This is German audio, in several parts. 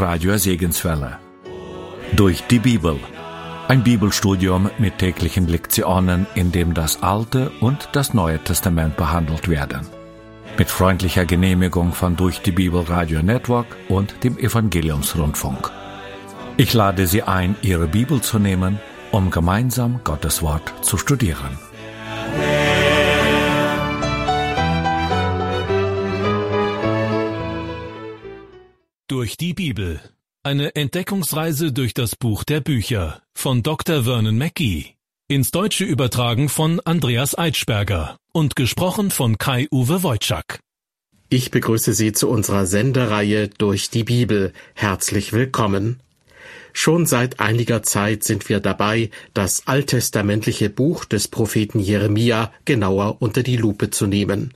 Radio Segenswelle. Durch die Bibel. Ein Bibelstudium mit täglichen Lektionen, in dem das Alte und das Neue Testament behandelt werden. Mit freundlicher Genehmigung von Durch die Bibel Radio Network und dem Evangeliumsrundfunk. Ich lade Sie ein, Ihre Bibel zu nehmen, um gemeinsam Gottes Wort zu studieren. Durch die Bibel. Eine Entdeckungsreise durch das Buch der Bücher von Dr. Vernon Mackey. Ins Deutsche übertragen von Andreas Eitschberger und gesprochen von Kai-Uwe Wojczak. Ich begrüße Sie zu unserer Sendereihe Durch die Bibel. Herzlich willkommen. Schon seit einiger Zeit sind wir dabei, das alttestamentliche Buch des Propheten Jeremia genauer unter die Lupe zu nehmen.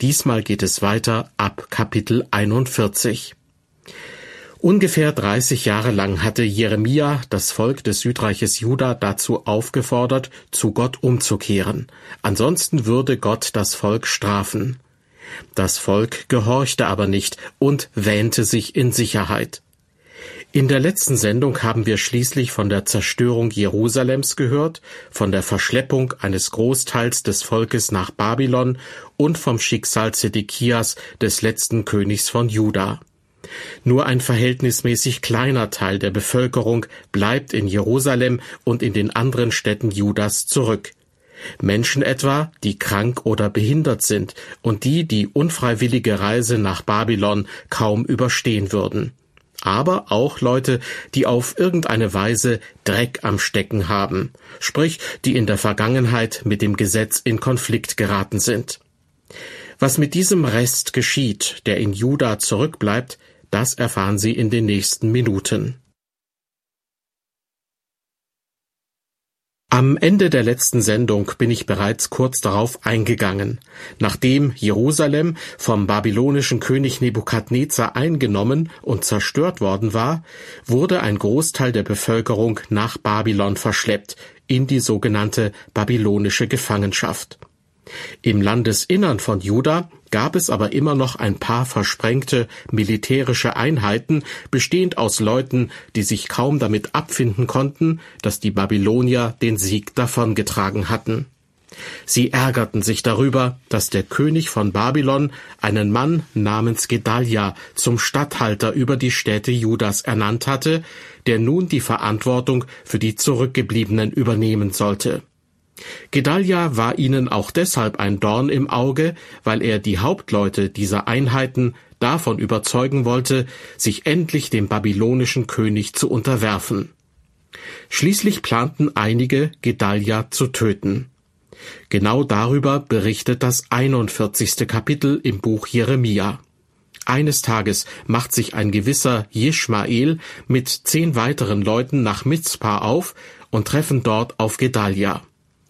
Diesmal geht es weiter ab Kapitel 41. Ungefähr 30 Jahre lang hatte Jeremia das Volk des Südreiches Juda dazu aufgefordert, zu Gott umzukehren. Ansonsten würde Gott das Volk strafen. Das Volk gehorchte aber nicht und wähnte sich in Sicherheit. In der letzten Sendung haben wir schließlich von der Zerstörung Jerusalems gehört, von der Verschleppung eines Großteils des Volkes nach Babylon und vom Schicksal Zedekias, des letzten Königs von Juda. Nur ein verhältnismäßig kleiner Teil der Bevölkerung bleibt in Jerusalem und in den anderen Städten Judas zurück. Menschen etwa, die krank oder behindert sind und die die unfreiwillige Reise nach Babylon kaum überstehen würden. Aber auch Leute, die auf irgendeine Weise Dreck am Stecken haben, sprich, die in der Vergangenheit mit dem Gesetz in Konflikt geraten sind. Was mit diesem Rest geschieht, der in Juda zurückbleibt, das erfahren Sie in den nächsten Minuten. Am Ende der letzten Sendung bin ich bereits kurz darauf eingegangen. Nachdem Jerusalem vom babylonischen König Nebukadnezar eingenommen und zerstört worden war, wurde ein Großteil der Bevölkerung nach Babylon verschleppt, in die sogenannte babylonische Gefangenschaft. Im Landesinnern von Juda gab es aber immer noch ein paar versprengte militärische Einheiten, bestehend aus Leuten, die sich kaum damit abfinden konnten, dass die Babylonier den Sieg davongetragen hatten. Sie ärgerten sich darüber, dass der König von Babylon einen Mann namens Gedalia zum Statthalter über die Städte Judas ernannt hatte, der nun die Verantwortung für die Zurückgebliebenen übernehmen sollte. Gedalia war ihnen auch deshalb ein Dorn im Auge, weil er die Hauptleute dieser Einheiten davon überzeugen wollte, sich endlich dem babylonischen König zu unterwerfen. Schließlich planten einige, Gedalia zu töten. Genau darüber berichtet das 41. Kapitel im Buch Jeremia. Eines Tages macht sich ein gewisser Jeschmael mit zehn weiteren Leuten nach Mitzpah auf und treffen dort auf Gedalia.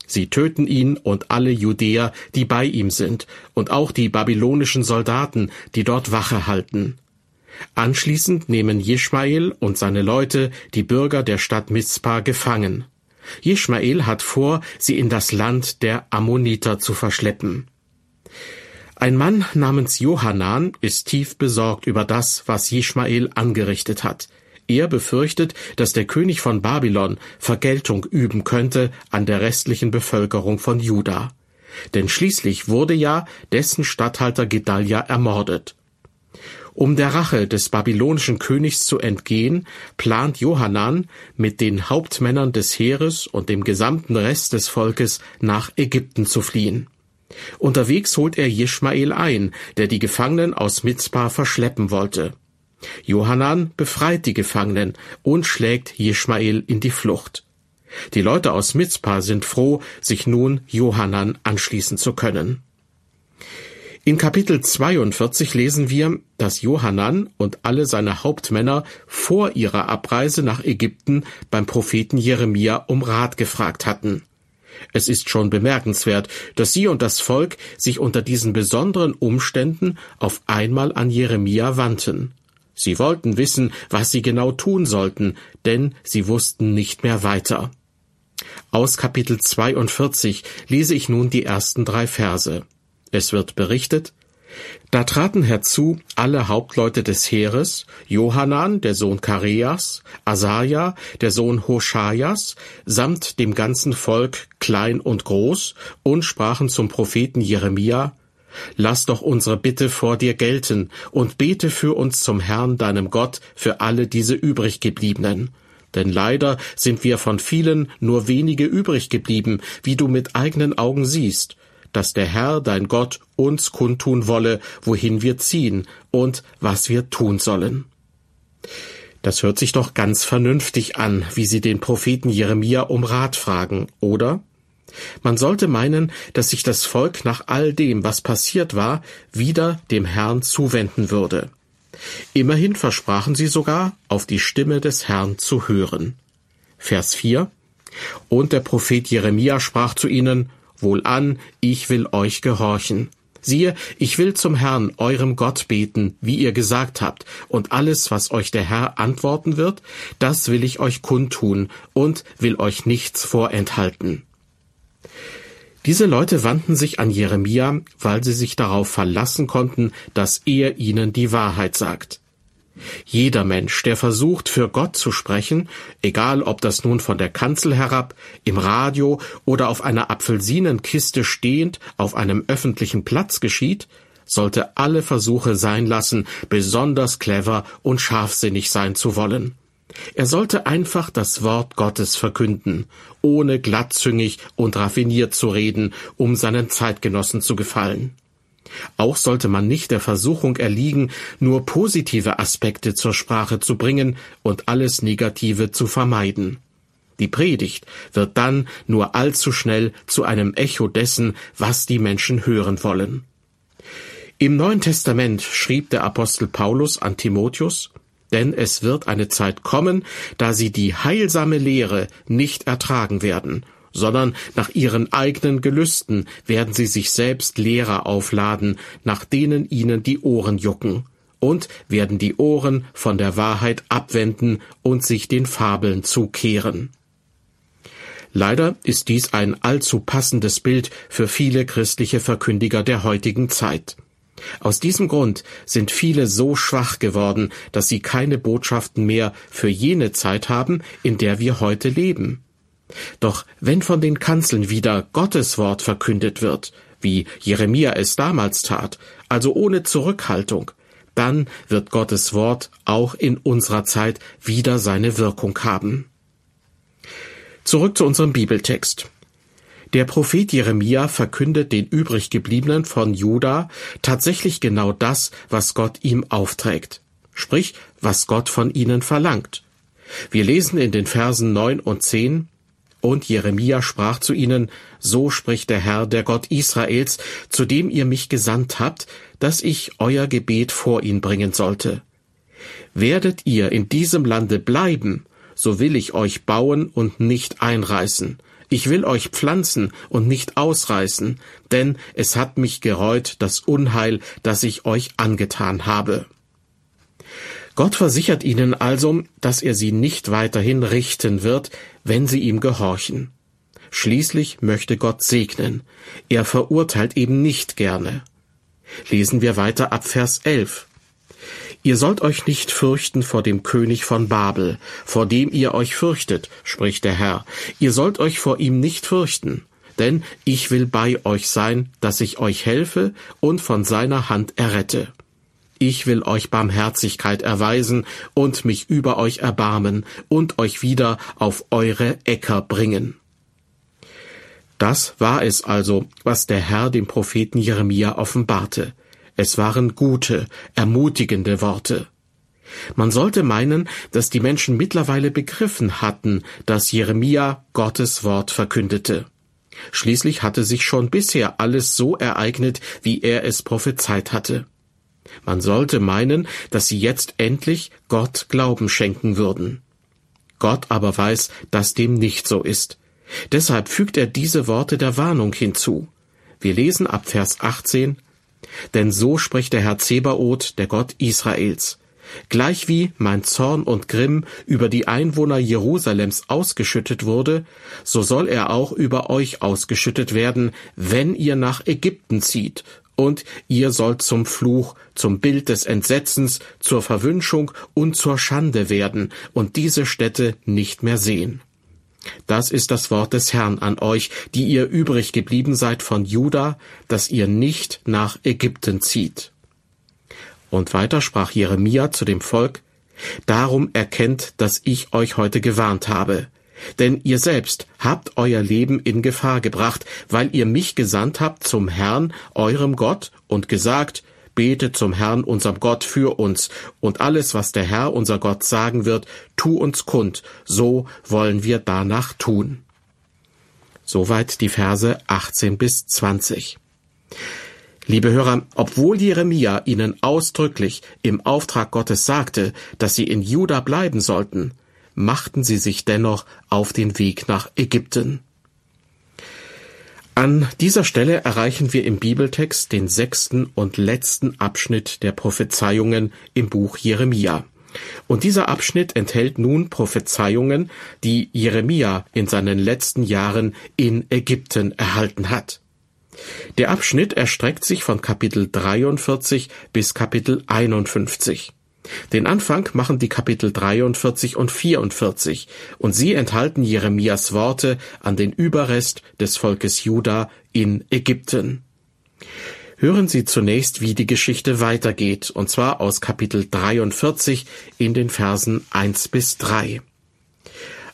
Sie töten ihn und alle Judäer, die bei ihm sind, und auch die babylonischen Soldaten, die dort Wache halten. Anschließend nehmen Jeschmael und seine Leute die Bürger der Stadt Mizpah gefangen. Jeschmael hat vor, sie in das Land der Ammoniter zu verschleppen. Ein Mann namens Johanan ist tief besorgt über das, was Jeschmael angerichtet hat. Er befürchtet, dass der König von Babylon Vergeltung üben könnte an der restlichen Bevölkerung von Juda. Denn schließlich wurde ja dessen Statthalter Gedalia ermordet. Um der Rache des babylonischen Königs zu entgehen, plant Johanan mit den Hauptmännern des Heeres und dem gesamten Rest des Volkes nach Ägypten zu fliehen. Unterwegs holt er Jeschmael ein, der die Gefangenen aus Mizpah verschleppen wollte. Johanan befreit die Gefangenen und schlägt Jeschmael in die Flucht. Die Leute aus Mizpah sind froh, sich nun Johanan anschließen zu können. In Kapitel 42 lesen wir, dass Johanan und alle seine Hauptmänner vor ihrer Abreise nach Ägypten beim Propheten Jeremia um Rat gefragt hatten. Es ist schon bemerkenswert, dass sie und das Volk sich unter diesen besonderen Umständen auf einmal an Jeremia wandten. Sie wollten wissen, was sie genau tun sollten, denn sie wussten nicht mehr weiter. Aus Kapitel 42 lese ich nun die ersten drei Verse. Es wird berichtet, Da traten herzu alle Hauptleute des Heeres, Johanan, der Sohn Kareas, Asaja, der Sohn Hoschajas, samt dem ganzen Volk, klein und groß, und sprachen zum Propheten Jeremia, Lass doch unsere Bitte vor dir gelten und bete für uns zum Herrn, deinem Gott, für alle diese übriggebliebenen. Denn leider sind wir von vielen nur wenige übrig geblieben, wie du mit eigenen Augen siehst dass der Herr, dein Gott, uns kundtun wolle, wohin wir ziehen und was wir tun sollen. Das hört sich doch ganz vernünftig an, wie sie den Propheten Jeremia um Rat fragen, oder? Man sollte meinen, dass sich das Volk nach all dem, was passiert war, wieder dem Herrn zuwenden würde. Immerhin versprachen sie sogar, auf die Stimme des Herrn zu hören. Vers 4 Und der Prophet Jeremia sprach zu ihnen, Wohlan, ich will euch gehorchen. Siehe, ich will zum Herrn, eurem Gott beten, wie ihr gesagt habt, und alles, was euch der Herr antworten wird, das will ich euch kundtun und will euch nichts vorenthalten. Diese Leute wandten sich an Jeremia, weil sie sich darauf verlassen konnten, dass er ihnen die Wahrheit sagt. Jeder Mensch, der versucht, für Gott zu sprechen, egal ob das nun von der Kanzel herab, im Radio oder auf einer Apfelsinenkiste stehend auf einem öffentlichen Platz geschieht, sollte alle Versuche sein lassen, besonders clever und scharfsinnig sein zu wollen. Er sollte einfach das Wort Gottes verkünden, ohne glattzüngig und raffiniert zu reden, um seinen Zeitgenossen zu gefallen. Auch sollte man nicht der Versuchung erliegen, nur positive Aspekte zur Sprache zu bringen und alles Negative zu vermeiden. Die Predigt wird dann nur allzu schnell zu einem Echo dessen, was die Menschen hören wollen. Im Neuen Testament schrieb der Apostel Paulus an Timotheus, denn es wird eine Zeit kommen, da sie die heilsame Lehre nicht ertragen werden sondern nach ihren eigenen Gelüsten werden sie sich selbst Lehrer aufladen, nach denen ihnen die Ohren jucken, und werden die Ohren von der Wahrheit abwenden und sich den Fabeln zukehren. Leider ist dies ein allzu passendes Bild für viele christliche Verkündiger der heutigen Zeit. Aus diesem Grund sind viele so schwach geworden, dass sie keine Botschaften mehr für jene Zeit haben, in der wir heute leben. Doch wenn von den Kanzeln wieder Gottes Wort verkündet wird, wie Jeremia es damals tat, also ohne Zurückhaltung, dann wird Gottes Wort auch in unserer Zeit wieder seine Wirkung haben. Zurück zu unserem Bibeltext. Der Prophet Jeremia verkündet den übriggebliebenen von Juda tatsächlich genau das, was Gott ihm aufträgt, sprich, was Gott von ihnen verlangt. Wir lesen in den Versen neun und zehn und Jeremia sprach zu ihnen, So spricht der Herr, der Gott Israels, zu dem ihr mich gesandt habt, dass ich euer Gebet vor ihn bringen sollte. Werdet ihr in diesem Lande bleiben, so will ich euch bauen und nicht einreißen. Ich will euch pflanzen und nicht ausreißen, denn es hat mich gereut das Unheil, das ich euch angetan habe. Gott versichert ihnen also, dass er sie nicht weiterhin richten wird, wenn sie ihm gehorchen. Schließlich möchte Gott segnen. Er verurteilt eben nicht gerne. Lesen wir weiter ab Vers 11. Ihr sollt euch nicht fürchten vor dem König von Babel, vor dem ihr euch fürchtet, spricht der Herr. Ihr sollt euch vor ihm nicht fürchten, denn ich will bei euch sein, dass ich euch helfe und von seiner Hand errette. Ich will euch Barmherzigkeit erweisen und mich über euch erbarmen und euch wieder auf eure Äcker bringen. Das war es also, was der Herr dem Propheten Jeremia offenbarte. Es waren gute, ermutigende Worte. Man sollte meinen, dass die Menschen mittlerweile begriffen hatten, dass Jeremia Gottes Wort verkündete. Schließlich hatte sich schon bisher alles so ereignet, wie er es prophezeit hatte. Man sollte meinen, dass sie jetzt endlich Gott Glauben schenken würden. Gott aber weiß, dass dem nicht so ist. Deshalb fügt er diese Worte der Warnung hinzu. Wir lesen ab Vers 18, Denn so spricht der Herr Zebaoth, der Gott Israels. Gleichwie mein Zorn und Grimm über die Einwohner Jerusalems ausgeschüttet wurde, so soll er auch über euch ausgeschüttet werden, wenn ihr nach Ägypten zieht und ihr sollt zum Fluch, zum Bild des Entsetzens, zur Verwünschung und zur Schande werden und diese Städte nicht mehr sehen. Das ist das Wort des Herrn an euch, die ihr übrig geblieben seid von Juda, dass ihr nicht nach Ägypten zieht. Und weiter sprach Jeremia zu dem Volk, Darum erkennt, dass ich euch heute gewarnt habe. Denn ihr selbst habt euer Leben in Gefahr gebracht, weil ihr mich gesandt habt zum Herrn, eurem Gott, und gesagt, bete zum Herrn, unserem Gott, für uns, und alles, was der Herr, unser Gott, sagen wird, tu uns kund, so wollen wir danach tun. Soweit die Verse 18 bis 20. Liebe Hörer, obwohl Jeremia ihnen ausdrücklich im Auftrag Gottes sagte, dass sie in Juda bleiben sollten, machten sie sich dennoch auf den Weg nach Ägypten. An dieser Stelle erreichen wir im Bibeltext den sechsten und letzten Abschnitt der Prophezeiungen im Buch Jeremia. Und dieser Abschnitt enthält nun Prophezeiungen, die Jeremia in seinen letzten Jahren in Ägypten erhalten hat. Der Abschnitt erstreckt sich von Kapitel 43 bis Kapitel 51. Den Anfang machen die Kapitel 43 und 44 und sie enthalten Jeremias Worte an den Überrest des Volkes Juda in Ägypten. Hören Sie zunächst, wie die Geschichte weitergeht, und zwar aus Kapitel 43 in den Versen 1 bis 3.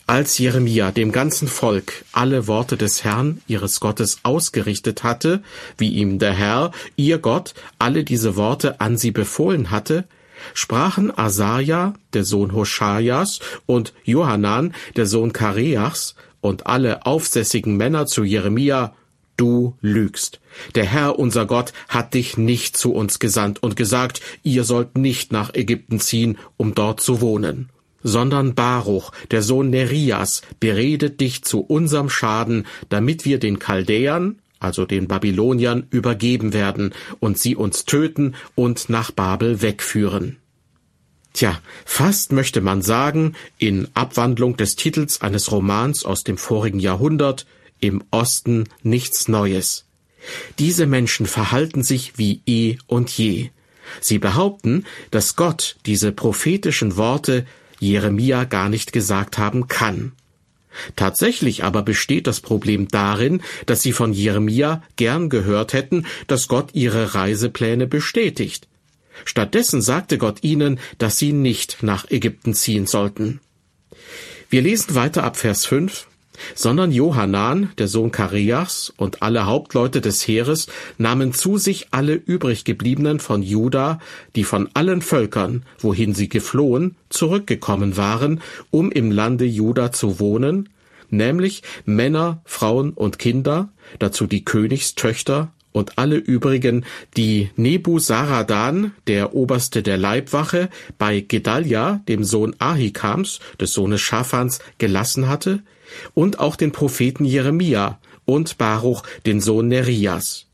Als Jeremia dem ganzen Volk alle Worte des Herrn, ihres Gottes, ausgerichtet hatte, wie ihm der Herr, ihr Gott, alle diese Worte an sie befohlen hatte, sprachen Asaja, der Sohn Hoschajas, und Johanan, der Sohn Kareachs, und alle aufsässigen Männer zu Jeremia, Du lügst. Der Herr unser Gott hat dich nicht zu uns gesandt und gesagt, ihr sollt nicht nach Ägypten ziehen, um dort zu wohnen sondern Baruch, der Sohn Nerias, beredet dich zu unserem Schaden, damit wir den Chaldäern, also den Babyloniern, übergeben werden und sie uns töten und nach Babel wegführen. Tja, fast möchte man sagen, in Abwandlung des Titels eines Romans aus dem vorigen Jahrhundert, im Osten nichts Neues. Diese Menschen verhalten sich wie eh und je. Sie behaupten, dass Gott diese prophetischen Worte Jeremia gar nicht gesagt haben kann. Tatsächlich aber besteht das Problem darin, dass sie von Jeremia gern gehört hätten, dass Gott ihre Reisepläne bestätigt. Stattdessen sagte Gott ihnen, dass sie nicht nach Ägypten ziehen sollten. Wir lesen weiter ab Vers 5 sondern Johanan, der Sohn Kareas, und alle Hauptleute des Heeres nahmen zu sich alle übriggebliebenen von Juda, die von allen Völkern, wohin sie geflohen, zurückgekommen waren, um im Lande Juda zu wohnen, nämlich Männer, Frauen und Kinder, dazu die Königstöchter und alle übrigen, die Nebuzaradan, der Oberste der Leibwache, bei Gedalia, dem Sohn Ahikams, des Sohnes Schaphans, gelassen hatte, und auch den Propheten Jeremia und Baruch, den Sohn Nerias.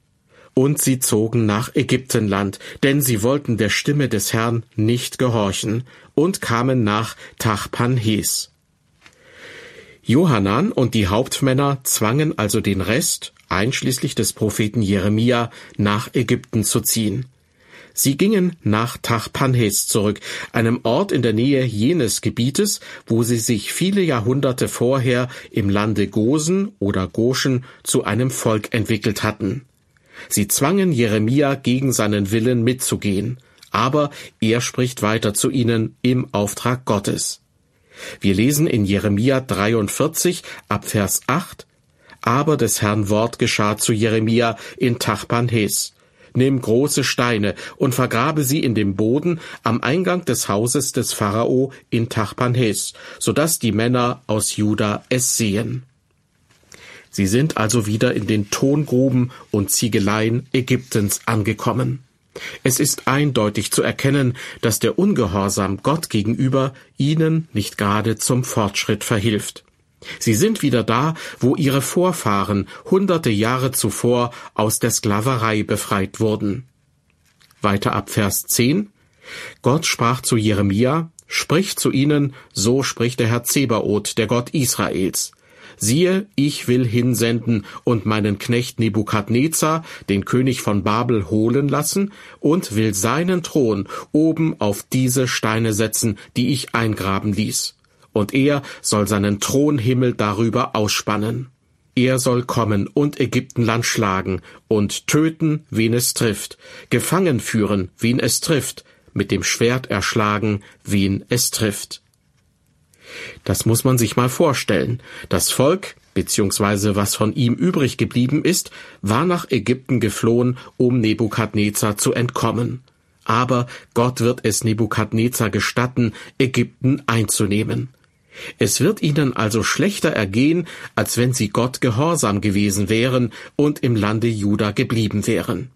Und sie zogen nach Ägyptenland, denn sie wollten der Stimme des Herrn nicht gehorchen, und kamen nach Tachpanhes. Johanan und die Hauptmänner zwangen also den Rest, einschließlich des Propheten Jeremia, nach Ägypten zu ziehen. Sie gingen nach Tachpanhes zurück, einem Ort in der Nähe jenes Gebietes, wo sie sich viele Jahrhunderte vorher im Lande Gosen oder Goshen zu einem Volk entwickelt hatten. Sie zwangen Jeremia gegen seinen Willen mitzugehen, aber er spricht weiter zu ihnen im Auftrag Gottes. Wir lesen in Jeremia 43 ab Vers 8, aber des Herrn Wort geschah zu Jeremia in Tachpanhes nimm große Steine und vergrabe sie in dem Boden am Eingang des Hauses des Pharao in Tachpanhes, so dass die Männer aus Juda es sehen. Sie sind also wieder in den Tongruben und Ziegeleien Ägyptens angekommen. Es ist eindeutig zu erkennen, dass der Ungehorsam Gott gegenüber ihnen nicht gerade zum Fortschritt verhilft. Sie sind wieder da, wo ihre Vorfahren hunderte Jahre zuvor aus der Sklaverei befreit wurden. Weiter ab Vers 10. Gott sprach zu Jeremia, Sprich zu ihnen, so spricht der Herr Zebaoth, der Gott Israels. siehe, ich will hinsenden und meinen Knecht Nebukadnezar, den König von Babel, holen lassen und will seinen Thron oben auf diese Steine setzen, die ich eingraben ließ. Und er soll seinen Thronhimmel darüber ausspannen. Er soll kommen und Ägyptenland schlagen und töten, wen es trifft, gefangen führen, wen es trifft, mit dem Schwert erschlagen, wen es trifft. Das muss man sich mal vorstellen. Das Volk, beziehungsweise was von ihm übrig geblieben ist, war nach Ägypten geflohen, um Nebukadnezar zu entkommen. Aber Gott wird es Nebukadnezar gestatten, Ägypten einzunehmen. Es wird ihnen also schlechter ergehen, als wenn sie Gott gehorsam gewesen wären und im Lande Juda geblieben wären.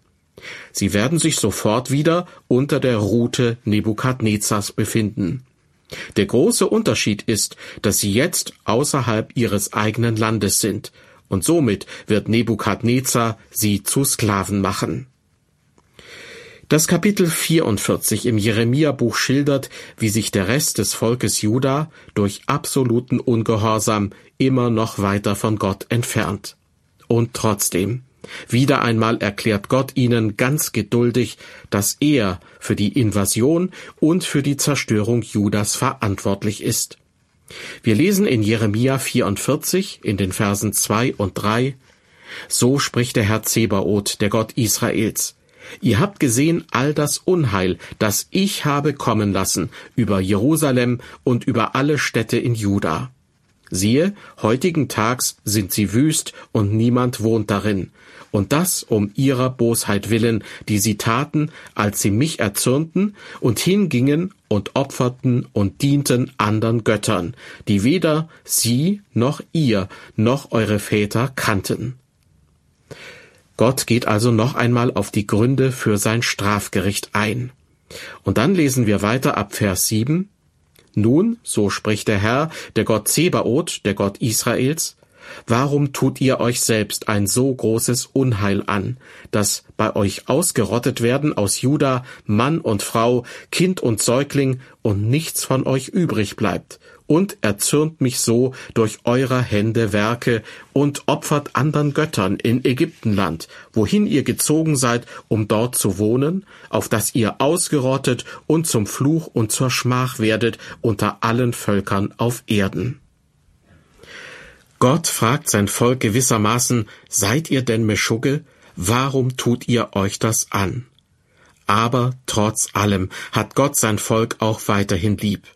Sie werden sich sofort wieder unter der Rute Nebukadnezars befinden. Der große Unterschied ist, dass sie jetzt außerhalb ihres eigenen Landes sind, und somit wird Nebukadnezar sie zu Sklaven machen. Das Kapitel 44 im Jeremia-Buch schildert, wie sich der Rest des Volkes Juda durch absoluten Ungehorsam immer noch weiter von Gott entfernt. Und trotzdem, wieder einmal erklärt Gott ihnen ganz geduldig, dass er für die Invasion und für die Zerstörung Judas verantwortlich ist. Wir lesen in Jeremia 44 in den Versen 2 und 3 So spricht der Herr Zebaoth, der Gott Israels. Ihr habt gesehen all das Unheil, das ich habe kommen lassen über Jerusalem und über alle Städte in Juda. Siehe, heutigen Tags sind sie wüst und niemand wohnt darin, und das um ihrer Bosheit willen, die sie taten, als sie mich erzürnten und hingingen und opferten und dienten andern Göttern, die weder sie noch ihr noch eure Väter kannten. Gott geht also noch einmal auf die Gründe für sein Strafgericht ein. Und dann lesen wir weiter ab Vers 7. Nun, so spricht der Herr, der Gott Zebaoth, der Gott Israels, Warum tut ihr euch selbst ein so großes Unheil an, dass bei euch ausgerottet werden aus Juda Mann und Frau, Kind und Säugling und nichts von euch übrig bleibt? Und erzürnt mich so durch eurer Hände Werke und opfert andern Göttern in Ägyptenland, wohin ihr gezogen seid, um dort zu wohnen, auf dass ihr ausgerottet und zum Fluch und zur Schmach werdet unter allen Völkern auf Erden. Gott fragt sein Volk gewissermaßen, seid ihr denn Meschugge? Warum tut ihr euch das an? Aber trotz allem hat Gott sein Volk auch weiterhin lieb.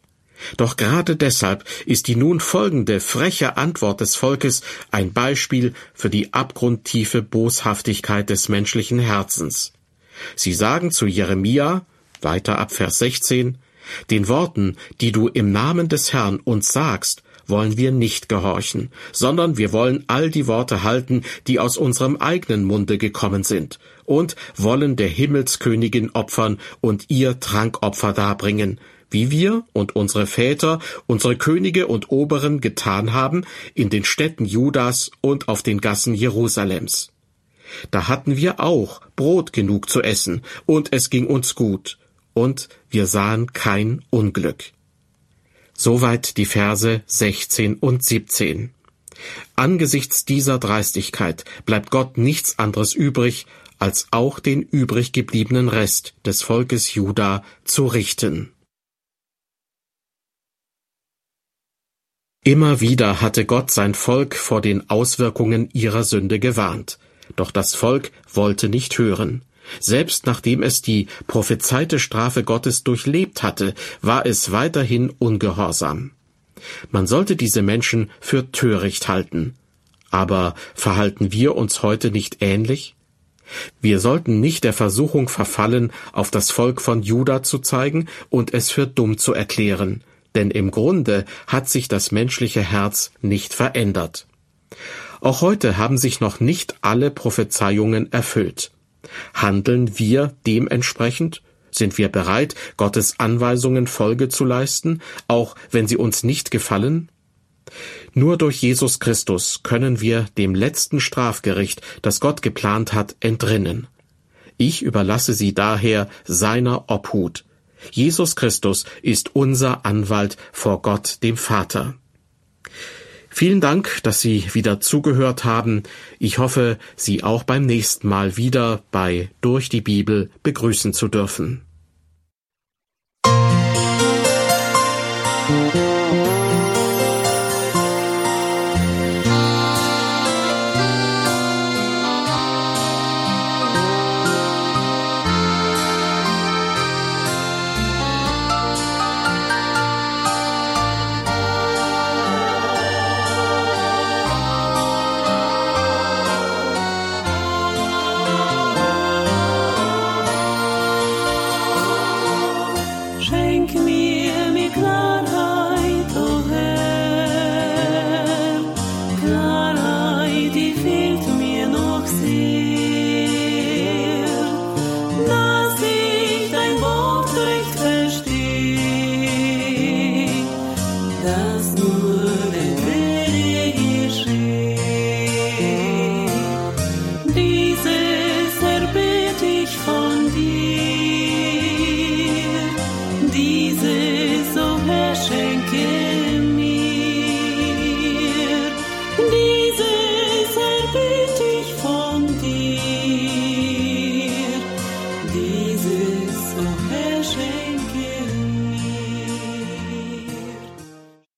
Doch gerade deshalb ist die nun folgende freche Antwort des Volkes ein Beispiel für die abgrundtiefe Boshaftigkeit des menschlichen Herzens. Sie sagen zu Jeremia, weiter ab Vers 16, den Worten, die du im Namen des Herrn uns sagst, wollen wir nicht gehorchen, sondern wir wollen all die Worte halten, die aus unserem eigenen Munde gekommen sind, und wollen der Himmelskönigin opfern und ihr Trankopfer darbringen, wie wir und unsere Väter, unsere Könige und Oberen getan haben in den Städten Judas und auf den Gassen Jerusalems. Da hatten wir auch Brot genug zu essen, und es ging uns gut, und wir sahen kein Unglück. Soweit die Verse 16 und 17. Angesichts dieser Dreistigkeit bleibt Gott nichts anderes übrig, als auch den übrig gebliebenen Rest des Volkes Juda zu richten. Immer wieder hatte Gott sein Volk vor den Auswirkungen ihrer Sünde gewarnt, doch das Volk wollte nicht hören. Selbst nachdem es die prophezeite Strafe Gottes durchlebt hatte, war es weiterhin ungehorsam. Man sollte diese Menschen für töricht halten. Aber verhalten wir uns heute nicht ähnlich? Wir sollten nicht der Versuchung verfallen, auf das Volk von Juda zu zeigen und es für dumm zu erklären, denn im Grunde hat sich das menschliche Herz nicht verändert. Auch heute haben sich noch nicht alle Prophezeiungen erfüllt. Handeln wir dementsprechend? Sind wir bereit, Gottes Anweisungen Folge zu leisten, auch wenn sie uns nicht gefallen? Nur durch Jesus Christus können wir dem letzten Strafgericht, das Gott geplant hat, entrinnen. Ich überlasse sie daher seiner Obhut. Jesus Christus ist unser Anwalt vor Gott dem Vater. Vielen Dank, dass Sie wieder zugehört haben. Ich hoffe, Sie auch beim nächsten Mal wieder bei Durch die Bibel begrüßen zu dürfen.